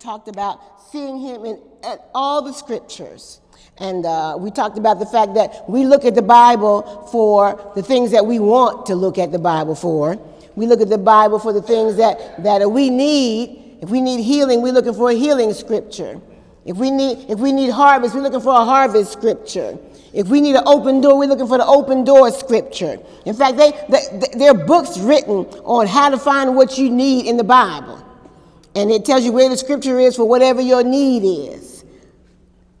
talked about seeing him in all the scriptures. And uh, we talked about the fact that we look at the Bible for the things that we want to look at the Bible for. We look at the Bible for the things that, that we need. If we need healing, we're looking for a healing scripture. If we need, if we need harvest, we're looking for a harvest scripture. If we need an open door, we're looking for the open door scripture. In fact, they, they, there are books written on how to find what you need in the Bible. And it tells you where the scripture is for whatever your need is.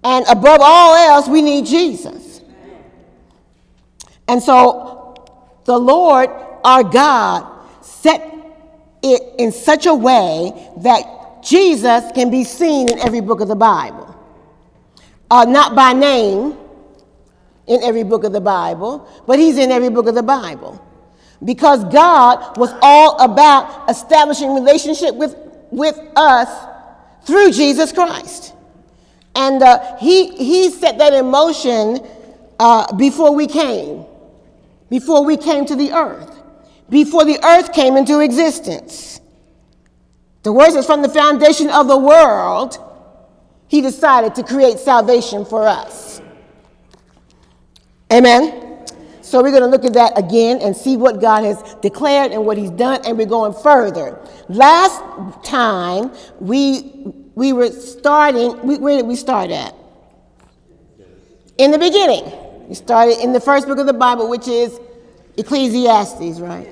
And above all else, we need Jesus. And so the Lord, our God, set it in such a way that Jesus can be seen in every book of the Bible. Uh, not by name in every book of the Bible, but he's in every book of the Bible. Because God was all about establishing relationship with, with us through Jesus Christ. And uh, he, he set that in motion uh, before we came, before we came to the earth before the earth came into existence. The word says, from the foundation of the world, he decided to create salvation for us. Amen. So we're going to look at that again and see what God has declared and what he's done and we're going further. Last time we we were starting we, where did we start at? In the beginning. We started in the first book of the Bible which is Ecclesiastes, right?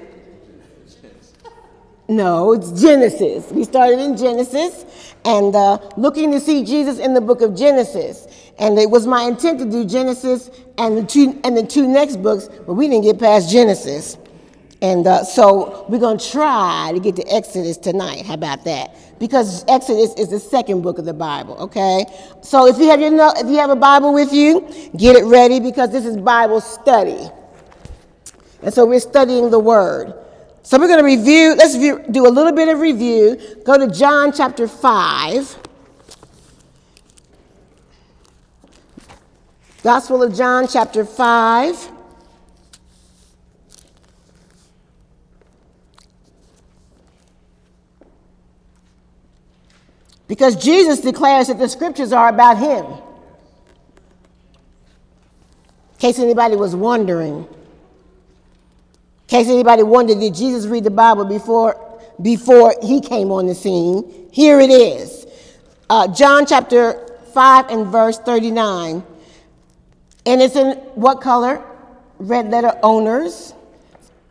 No, it's Genesis. We started in Genesis and uh, looking to see Jesus in the book of Genesis. And it was my intent to do Genesis and the two, and the two next books, but we didn't get past Genesis. And uh, so we're going to try to get to Exodus tonight. How about that? Because Exodus is the second book of the Bible, okay? So if you have your if you have a Bible with you, get it ready because this is Bible study. And so we're studying the word. So we're going to review, let's view, do a little bit of review. Go to John chapter 5. Gospel of John chapter 5. Because Jesus declares that the scriptures are about him. In case anybody was wondering. In case anybody wondered, did Jesus read the Bible before, before he came on the scene? Here it is. Uh, John chapter 5 and verse 39. And it's in what color? Red letter owners.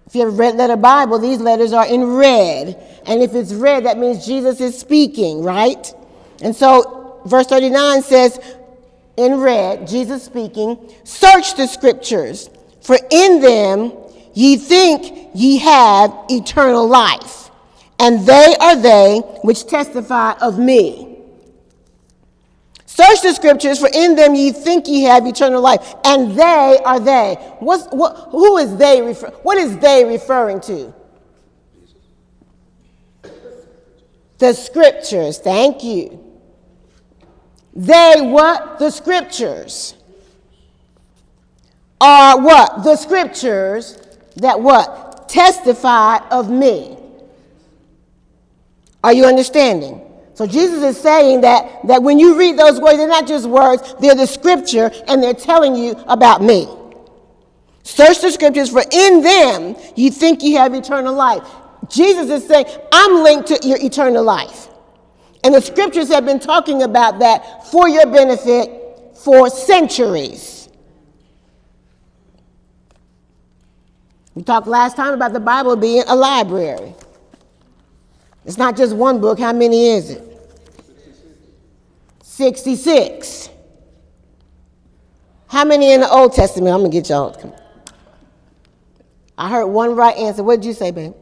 If you have a red letter Bible, these letters are in red. And if it's red, that means Jesus is speaking, right? And so verse 39 says, in red, Jesus speaking, search the scriptures, for in them Ye think ye have eternal life, and they are they which testify of me. Search the scriptures, for in them ye think ye have eternal life, and they are they. What's, what, who is they? Refer, what is they referring to? The scriptures. Thank you. They what? The scriptures. Are what? The scriptures that what? Testify of me. Are you understanding? So Jesus is saying that, that when you read those words, they're not just words, they're the scripture, and they're telling you about me. Search the scriptures, for in them you think you have eternal life. Jesus is saying, I'm linked to your eternal life. And the scriptures have been talking about that for your benefit for centuries. We talked last time about the Bible being a library. It's not just one book. How many is it? 66. How many in the Old Testament? I'm going to get y'all. I heard one right answer. What did you say, babe?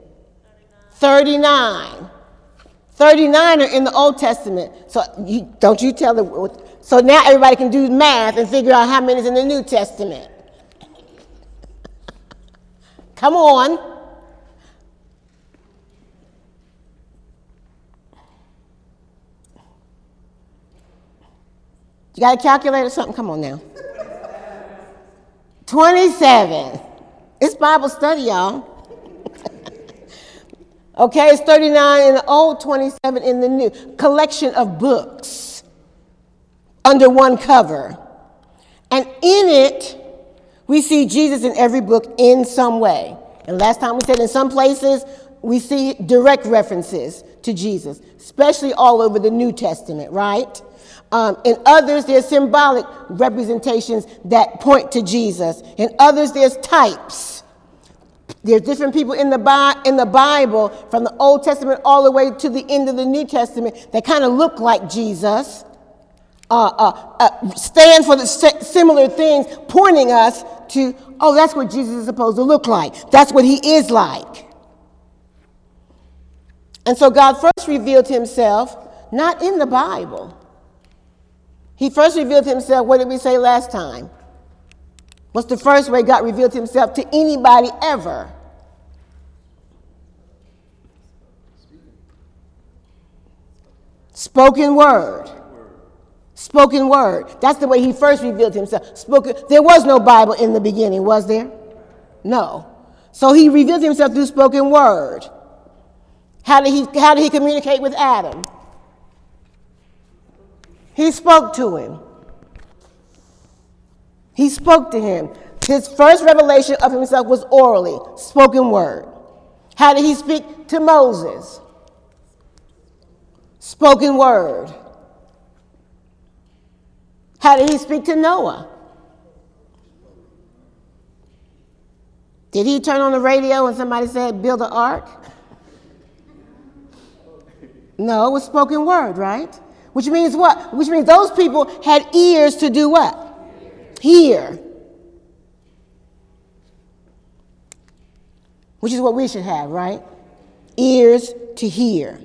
39. 39 are in the Old Testament. So you, don't you tell them. So now everybody can do math and figure out how many is in the New Testament. Come on. You got a calculator or something? Come on now. 27. It's Bible study, y'all. Okay, it's 39 in the old, 27 in the new. Collection of books under one cover. And in it, we see Jesus in every book in some way. And last time we said in some places, we see direct references to Jesus, especially all over the New Testament, right? Um, in others, there's symbolic representations that point to Jesus. In others, there's types. There's different people in the, Bi- in the Bible, from the Old Testament all the way to the end of the New Testament, that kind of look like Jesus, uh, uh, uh, stand for the similar things, pointing us to, oh, that's what Jesus is supposed to look like. That's what he is like. And so God first revealed himself not in the Bible. He first revealed himself, what did we say last time? What's the first way God revealed himself to anybody ever? Spoken word. Spoken word. That's the way he first revealed himself. Spoken. There was no Bible in the beginning, was there? No. So he revealed himself through spoken word. How did he, how did he communicate with Adam? He spoke to him. He spoke to him. His first revelation of himself was orally, spoken word. How did he speak to Moses? Spoken word. How did he speak to Noah? Did he turn on the radio and somebody said, build an ark? No, it was spoken word, right? Which means what? Which means those people had ears to do what? Hear. Which is what we should have, right? Ears to hear.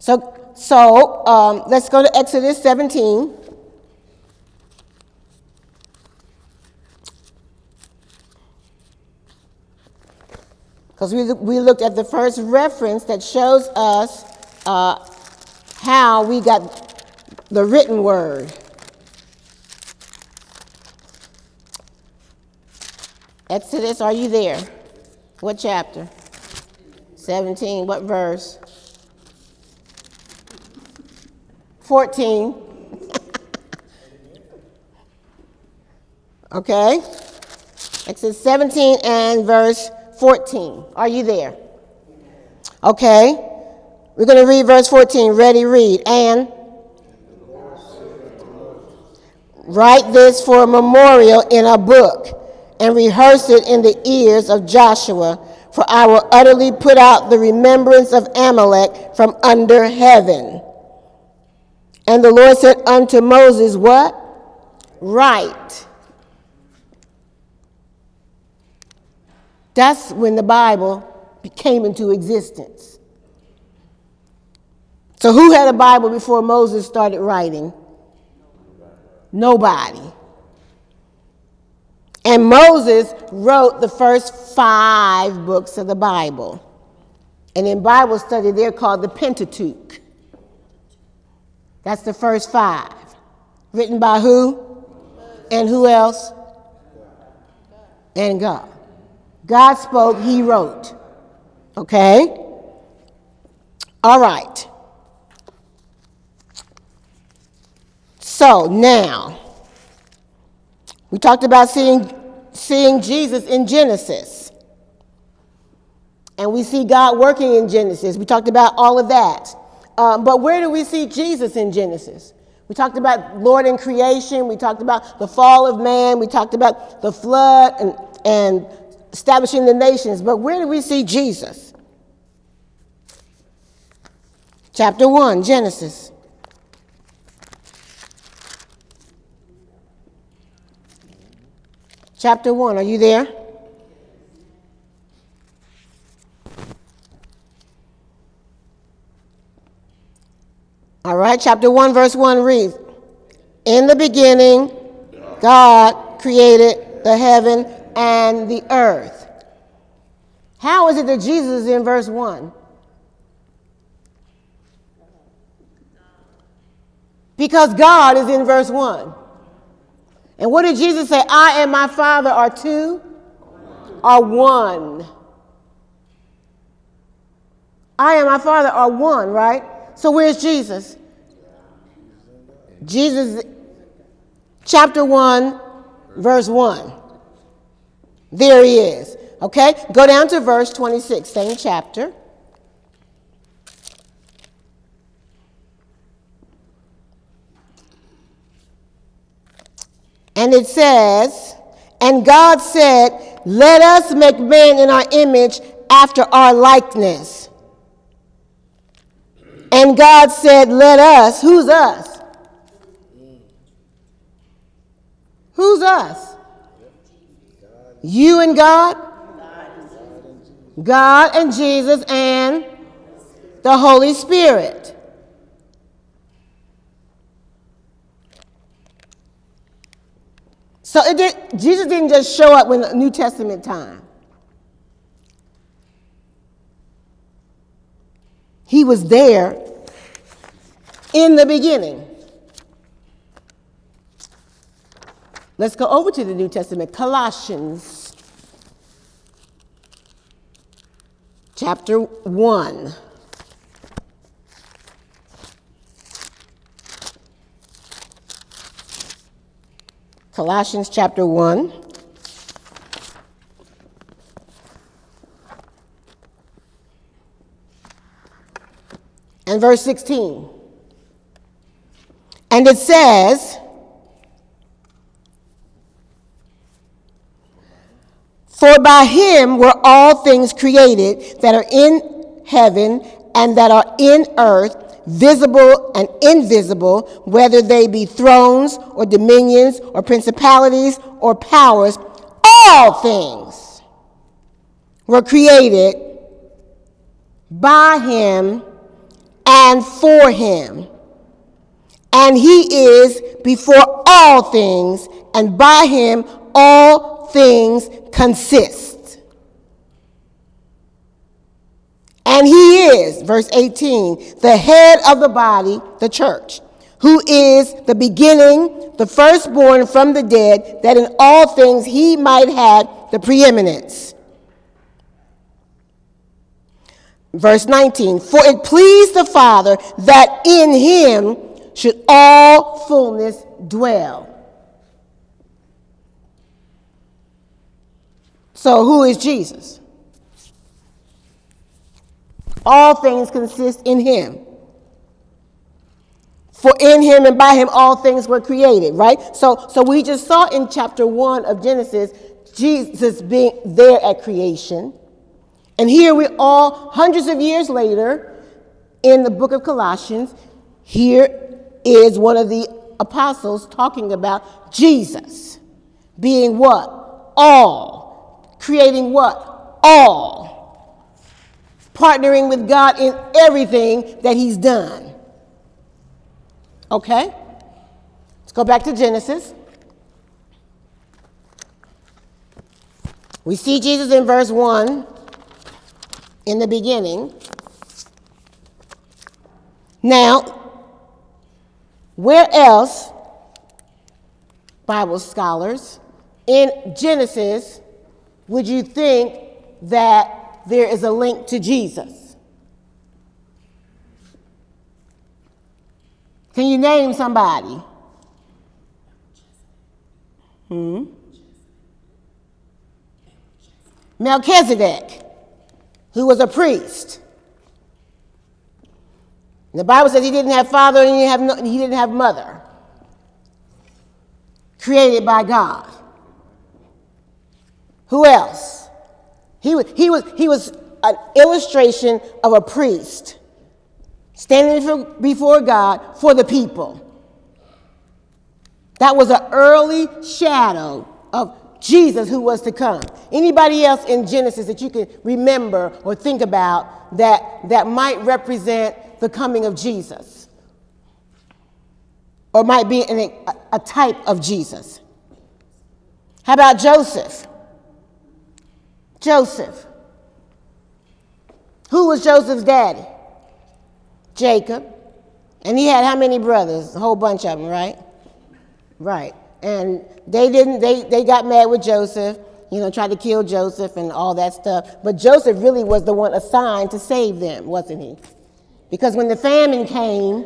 So, so um, let's go to Exodus 17. Because we, we looked at the first reference that shows us uh, how we got the written word. Exodus, are you there? What chapter? 17. What verse? 14. okay. Exodus 17 and verse 14. Are you there? Okay. We're going to read verse 14. Ready, read. And write this for a memorial in a book and rehearse it in the ears of Joshua, for I will utterly put out the remembrance of Amalek from under heaven. And the Lord said unto Moses, What? Write. That's when the Bible came into existence. So, who had a Bible before Moses started writing? Nobody. And Moses wrote the first five books of the Bible. And in Bible study, they're called the Pentateuch. That's the first five. Written by who? And who else? And God. God spoke, He wrote. Okay? All right. So now, we talked about seeing, seeing Jesus in Genesis. And we see God working in Genesis. We talked about all of that. Um, but where do we see Jesus in Genesis? We talked about Lord in creation. We talked about the fall of man. We talked about the flood and, and establishing the nations. But where do we see Jesus? Chapter 1, Genesis. Chapter 1, are you there? All right, chapter 1, verse 1 reads In the beginning, God created the heaven and the earth. How is it that Jesus is in verse 1? Because God is in verse 1. And what did Jesus say? I and my Father are two, are one. I and my Father are one, right? So where's Jesus? Jesus, chapter 1, verse 1. There he is. Okay? Go down to verse 26, same chapter. And it says, And God said, Let us make man in our image after our likeness. And God said, Let us, who's us? Who's us? You and God? God and Jesus and the Holy Spirit. So did, Jesus didn't just show up when the New Testament time. He was there in the beginning. Let's go over to the New Testament, Colossians chapter 1. Colossians chapter 1. And verse 16. And it says, For by him were all things created that are in heaven and that are in earth visible and invisible, whether they be thrones or dominions or principalities or powers, all things were created by him and for him. And he is before all things, and by him all things consist. And he is, verse 18, the head of the body, the church, who is the beginning, the firstborn from the dead, that in all things he might have the preeminence. Verse 19, for it pleased the Father that in him should all fullness dwell. So, who is Jesus? All things consist in him. For in him and by him all things were created, right? So, so we just saw in chapter 1 of Genesis Jesus being there at creation. And here we are, hundreds of years later, in the book of Colossians, here is one of the apostles talking about Jesus being what? All. Creating what? All partnering with God in everything that He's done. Okay? Let's go back to Genesis. We see Jesus in verse 1 in the beginning. Now, where else, Bible scholars, in Genesis would you think that there is a link to Jesus. Can you name somebody? Hmm? Melchizedek, who was a priest. The Bible says he didn't have father and he didn't have, no, he didn't have mother. Created by God. Who else? He was, he was, he was an illustration of a priest standing before God for the people. That was an early shadow of Jesus who was to come. Anybody else in Genesis that you can remember or think about that, that might represent the coming of Jesus? Or might be a, a type of Jesus? How about Joseph? Joseph. Who was Joseph's daddy? Jacob. And he had how many brothers? A whole bunch of them, right? Right. And they didn't, they, they got mad with Joseph. you know, tried to kill Joseph and all that stuff. But Joseph really was the one assigned to save them, wasn't he? Because when the famine came,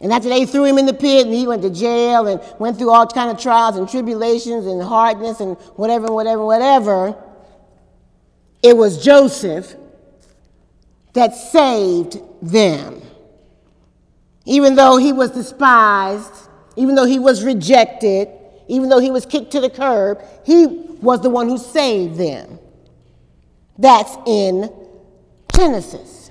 and after they threw him in the pit and he went to jail and went through all kind of trials and tribulations and hardness and whatever, whatever, whatever, it was Joseph that saved them. Even though he was despised, even though he was rejected, even though he was kicked to the curb, he was the one who saved them. That's in Genesis.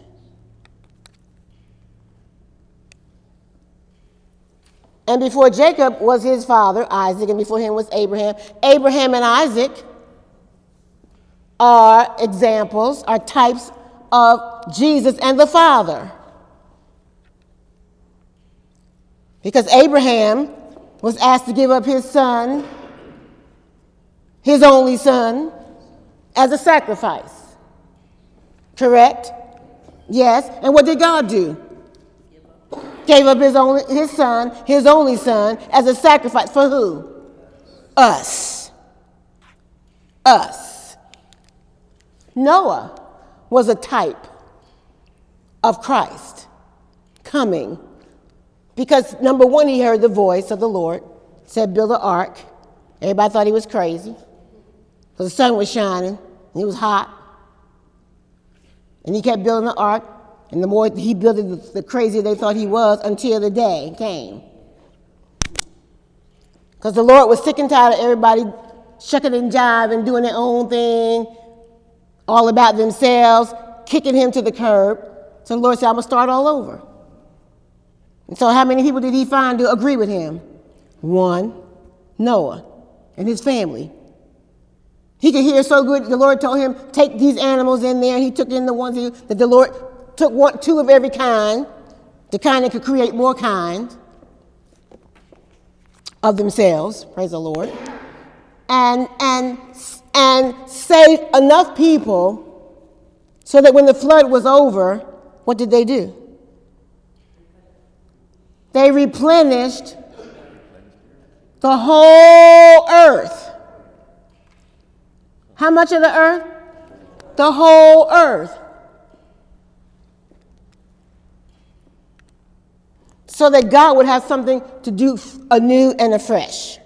And before Jacob was his father, Isaac, and before him was Abraham. Abraham and Isaac are examples, are types of Jesus and the Father. Because Abraham was asked to give up his son, his only son, as a sacrifice. Correct? Yes. And what did God do? Gave up his only his son, his only son, as a sacrifice for who? Us. Us. Noah was a type of Christ coming because number one, he heard the voice of the Lord, said, Build an ark. Everybody thought he was crazy. Because the sun was shining, and it was hot. And he kept building the ark, and the more he built it, the crazier they thought he was until the day came. Because the Lord was sick and tired of everybody shucking and jiving, doing their own thing, all about themselves, kicking him to the curb. So the Lord said, I'm going to start all over. And so, how many people did he find to agree with him? One, Noah and his family. He could hear so good, the Lord told him, take these animals in there. He took in the ones that the Lord took one, two of every kind, the kind that could create more kind of themselves, praise the Lord, and, and, and saved enough people so that when the flood was over, what did they do? They replenished the whole earth. How much of the earth? The whole earth. So that God would have something to do anew and afresh.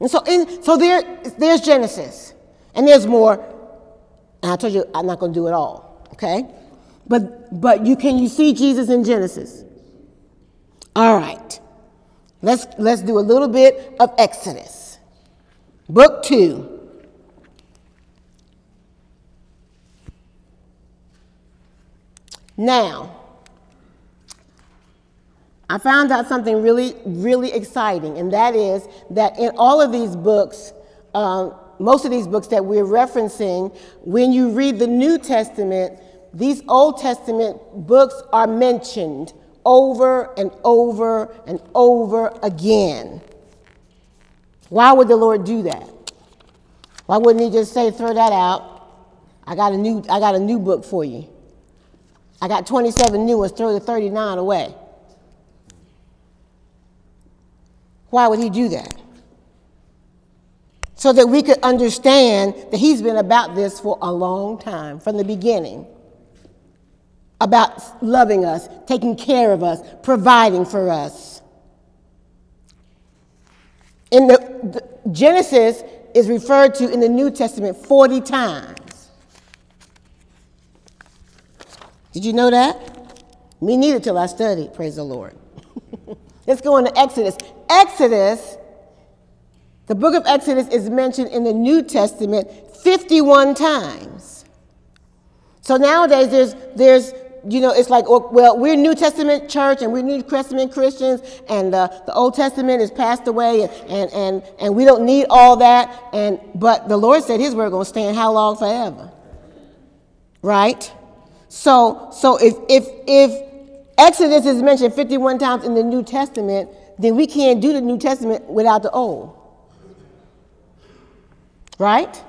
And so, in, so there, there's Genesis, and there's more. And I told you I'm not going to do it all, okay? But but you can you see Jesus in Genesis? All right. Let's, let's do a little bit of Exodus. Book 2. Now, I found out something really, really exciting, and that is that in all of these books, um, most of these books that we're referencing, when you read the New Testament, these Old Testament books are mentioned over and over and over again. Why would the Lord do that? Why wouldn't he just say, throw that out? I got a new, I got a new book for you. I got 27 new ones, throw the 39 away. Why would he do that? So that we could understand that he's been about this for a long time, from the beginning about loving us, taking care of us, providing for us. In the, the, Genesis is referred to in the New Testament 40 times. Did you know that? Me neither till I studied, praise the Lord. Let's go on to Exodus. Exodus, the book of Exodus is mentioned in the New Testament 51 times. So nowadays there's there's you know, it's like, oh, well, we're New Testament church and we're New Testament Christians, and uh, the Old Testament is passed away, and, and, and, and we don't need all that. And but the Lord said His word going to stand how long forever, right? So so if if if Exodus is mentioned 51 times in the New Testament, then we can't do the New Testament without the Old, right?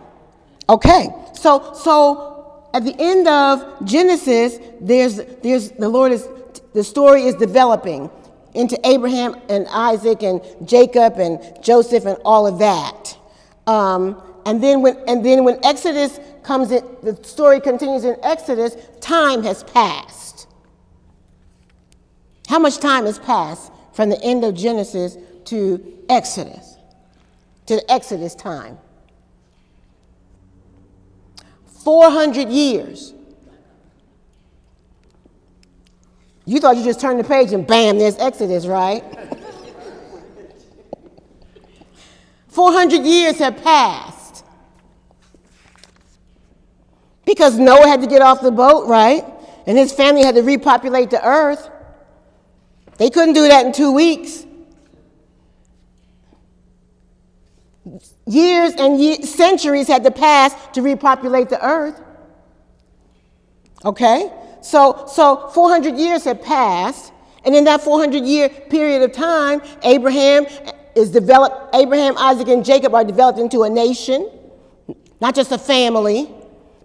Okay. So so at the end of Genesis, there's, there's the Lord is the story is developing into Abraham and Isaac and Jacob and Joseph and all of that. Um, and then when and then when Exodus comes in, the story continues in Exodus. Time has passed. How much time has passed from the end of Genesis to Exodus? To the Exodus time. 400 years. You thought you just turned the page and bam, there's Exodus, right? 400 years have passed. Because Noah had to get off the boat, right? And his family had to repopulate the earth. They couldn't do that in two weeks. Years and ye- centuries had to pass to repopulate the earth. Okay? So, so 400 years had passed, and in that 400 year period of time, Abraham is developed, Abraham, Isaac, and Jacob are developed into a nation, not just a family,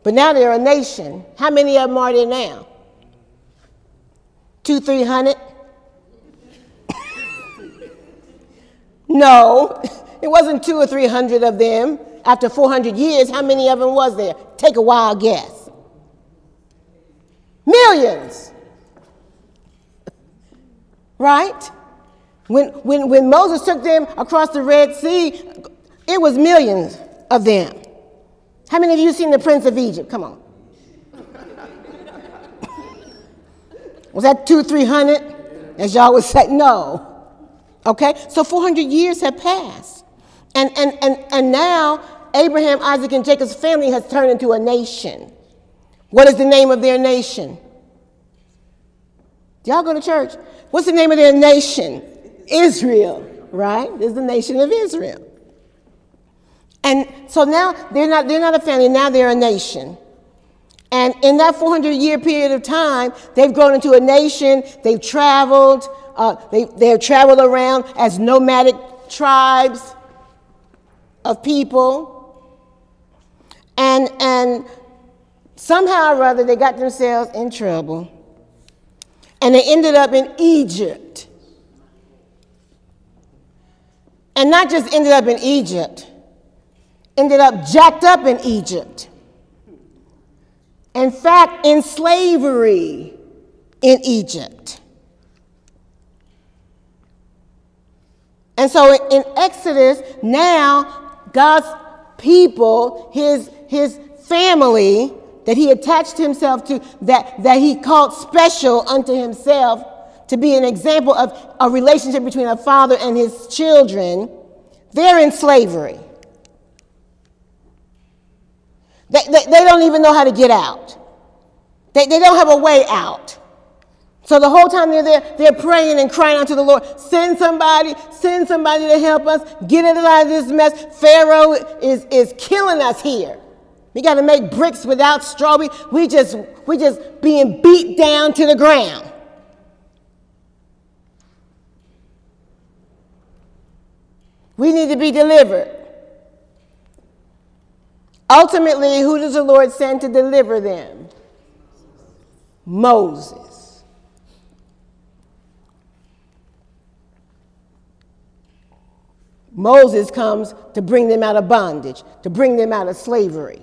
but now they're a nation. How many of them are there now? Two, three hundred? No, it wasn't two or three hundred of them. After 400 years, how many of them was there? Take a wild guess. Millions. Right? When, when, when Moses took them across the Red Sea, it was millions of them. How many of you seen the Prince of Egypt? Come on. was that two, three hundred? As y'all would say, no. Okay? So 400 years have passed. And, and, and, and now Abraham, Isaac, and Jacob's family has turned into a nation. What is the name of their nation? Do y'all go to church? What's the name of their nation? Israel, right? This is the nation of Israel. And so now they're not, they're not a family, now they're a nation. And in that 400 year period of time, they've grown into a nation, they've traveled, uh, they, they've traveled around as nomadic tribes of people. And, and somehow or other, they got themselves in trouble. And they ended up in Egypt. And not just ended up in Egypt, ended up jacked up in Egypt. In fact, in slavery in Egypt. And so in Exodus, now God's people, his, his family that he attached himself to, that, that he called special unto himself to be an example of a relationship between a father and his children, they're in slavery. They, they, they don't even know how to get out. They, they don't have a way out. So the whole time they're there, they're praying and crying out to the Lord, send somebody, send somebody to help us, get us out of this mess. Pharaoh is, is killing us here. We got to make bricks without straw. We, we just we just being beat down to the ground. We need to be delivered. Ultimately, who does the Lord send to deliver them? Moses. Moses comes to bring them out of bondage, to bring them out of slavery,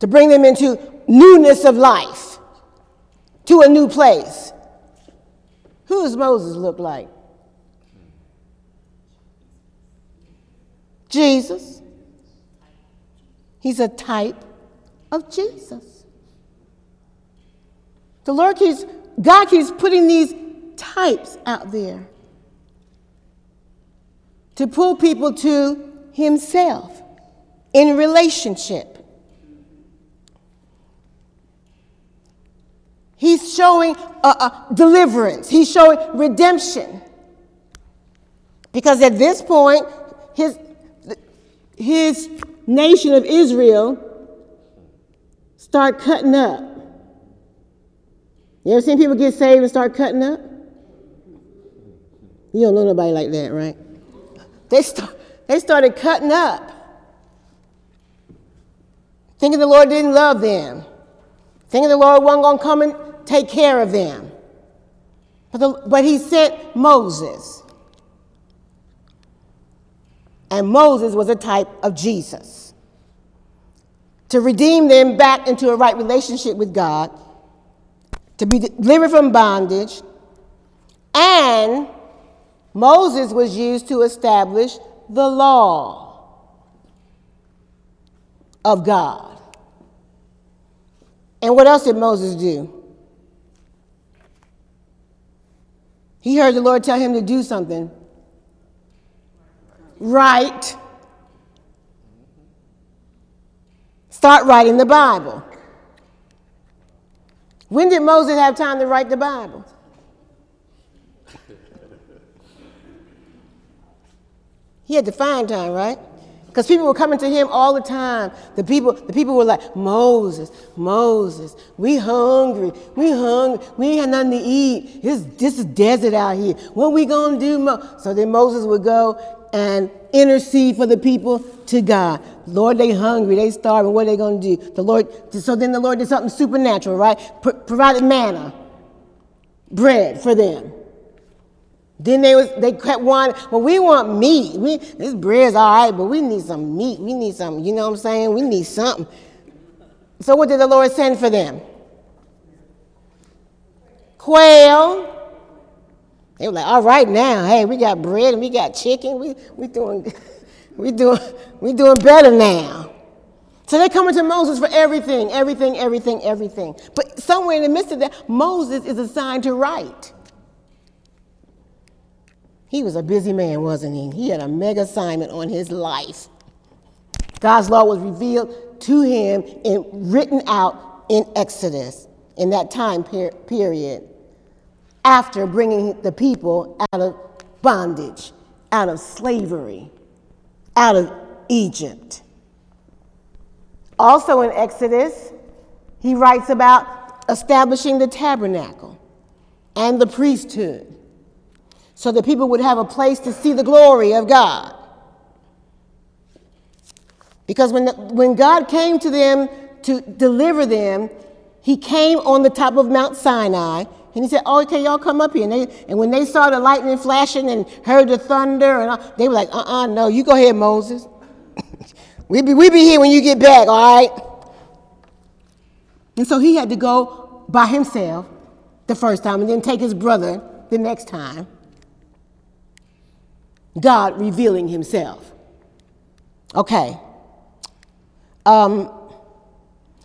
to bring them into newness of life, to a new place. Who does Moses look like? Jesus. He's a type of Jesus. The Lord keeps, God keeps putting these types out there to pull people to Himself in relationship. He's showing a, a deliverance, He's showing redemption. Because at this point, his, his nation of Israel start cutting up. You ever seen people get saved and start cutting up? You don't know nobody like that, right? They, start, they started cutting up, thinking the Lord didn't love them, thinking the Lord wasn't going to come and take care of them. But, the, but he sent Moses. and Moses was a type of Jesus. To redeem them back into a right relationship with God, to be delivered from bondage, and Moses was used to establish the law of God. And what else did Moses do? He heard the Lord tell him to do something. Write. Start writing the Bible. When did Moses have time to write the Bible? He had to find time, right? Because people were coming to him all the time. The people, the people were like, Moses, Moses, we hungry, we hungry, we ain't had nothing to eat. This, this is desert out here. What we gonna do? Mo-? So then Moses would go and intercede for the people to God. Lord, they hungry, they starving. What are they gonna do? The Lord. So then the Lord did something supernatural, right? Pro- provided manna, bread for them. Then they was they kept wanting, well, we want meat. We, this bread's all right, but we need some meat. We need some, you know what I'm saying? We need something. So what did the Lord send for them? Quail. They were like, all right now, hey, we got bread and we got chicken. We we doing we doing we doing better now. So they're coming to Moses for everything, everything, everything, everything. But somewhere in the midst of that, Moses is assigned to write. He was a busy man, wasn't he? He had a mega assignment on his life. God's law was revealed to him and written out in Exodus in that time per- period after bringing the people out of bondage, out of slavery, out of Egypt. Also in Exodus, he writes about establishing the tabernacle and the priesthood so that people would have a place to see the glory of God. Because when, the, when God came to them to deliver them, he came on the top of Mount Sinai and he said, Oh, okay, y'all come up here. And, they, and when they saw the lightning flashing and heard the thunder, and all, they were like, Uh uh no, you go ahead, Moses. we be, we be here when you get back, all right? And so he had to go by himself the first time and then take his brother the next time. God revealing himself. Okay. Um,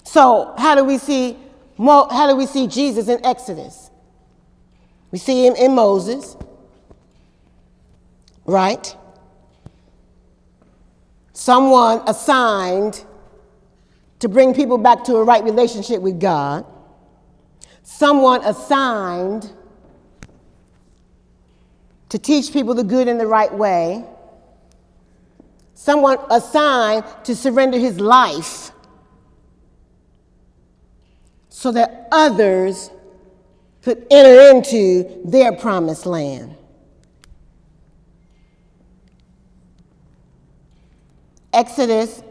so how do we see how do we see Jesus in Exodus? We see him in Moses, right? Someone assigned to bring people back to a right relationship with God. Someone assigned to teach people the good and the right way, someone assigned to surrender his life so that others could enter into their promised land. Exodus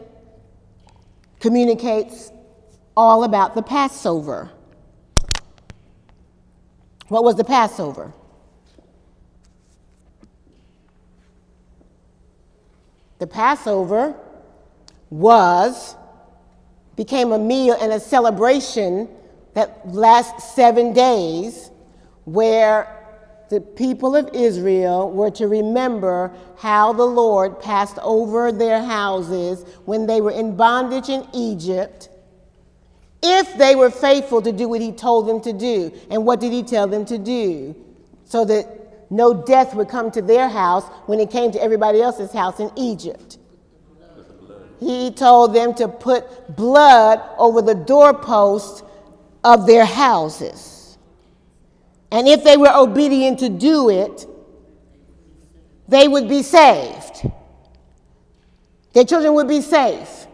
communicates all about the Passover. What was the Passover? The Passover was, became a meal and a celebration that lasts seven days where the people of Israel were to remember how the Lord passed over their houses when they were in bondage in Egypt if they were faithful to do what he told them to do. And what did he tell them to do? So that no death would come to their house when it came to everybody else's house in Egypt. He told them to put blood over the doorposts of their houses. And if they were obedient to do it, they would be saved. Their children would be safe.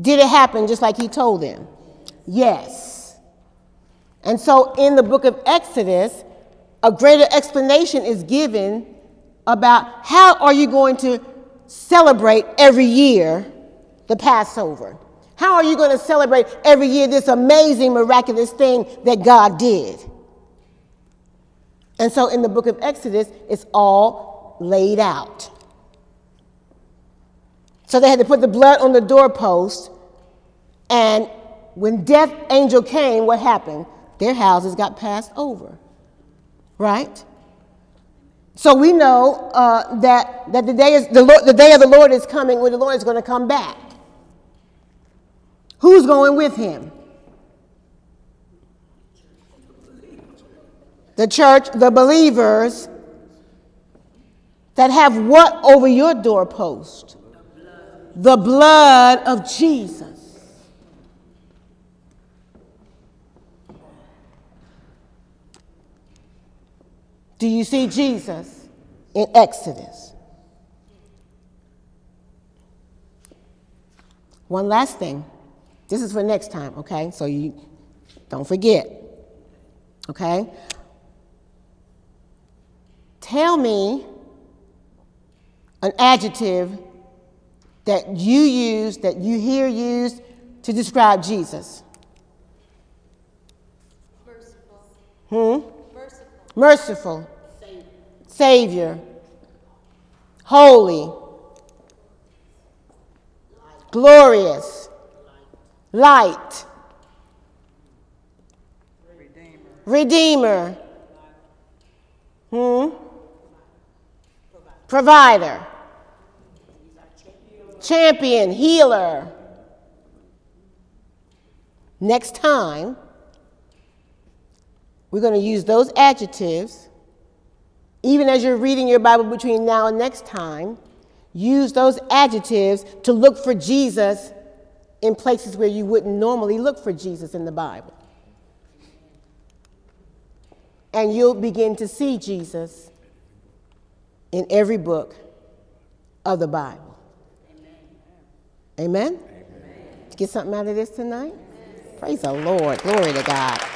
Did it happen just like he told them? Yes. And so in the book of Exodus, a greater explanation is given about how are you going to celebrate every year the Passover? How are you going to celebrate every year this amazing, miraculous thing that God did? And so in the book of Exodus, it's all laid out. So they had to put the blood on the doorpost. And when death angel came, what happened? Their houses got passed over. Right? So we know uh, that, that the, day is, the, Lord, the day of the Lord is coming when the Lord is going to come back. Who's going with him? The church, the believers that have what over your doorpost? The blood of Jesus. Do you see Jesus in Exodus? One last thing. This is for next time, okay? So you don't forget. Okay? Tell me an adjective that you use, that you hear used to describe Jesus. Merciful. Hmm? Merciful. Merciful. Savior. Holy. Glorious. Light. Redeemer. Hmm? Provider. Champion, healer. Next time, we're going to use those adjectives. Even as you're reading your Bible between now and next time, use those adjectives to look for Jesus in places where you wouldn't normally look for Jesus in the Bible. And you'll begin to see Jesus in every book of the Bible. Amen? Amen? Get something out of this tonight? Praise the Lord. Glory to God.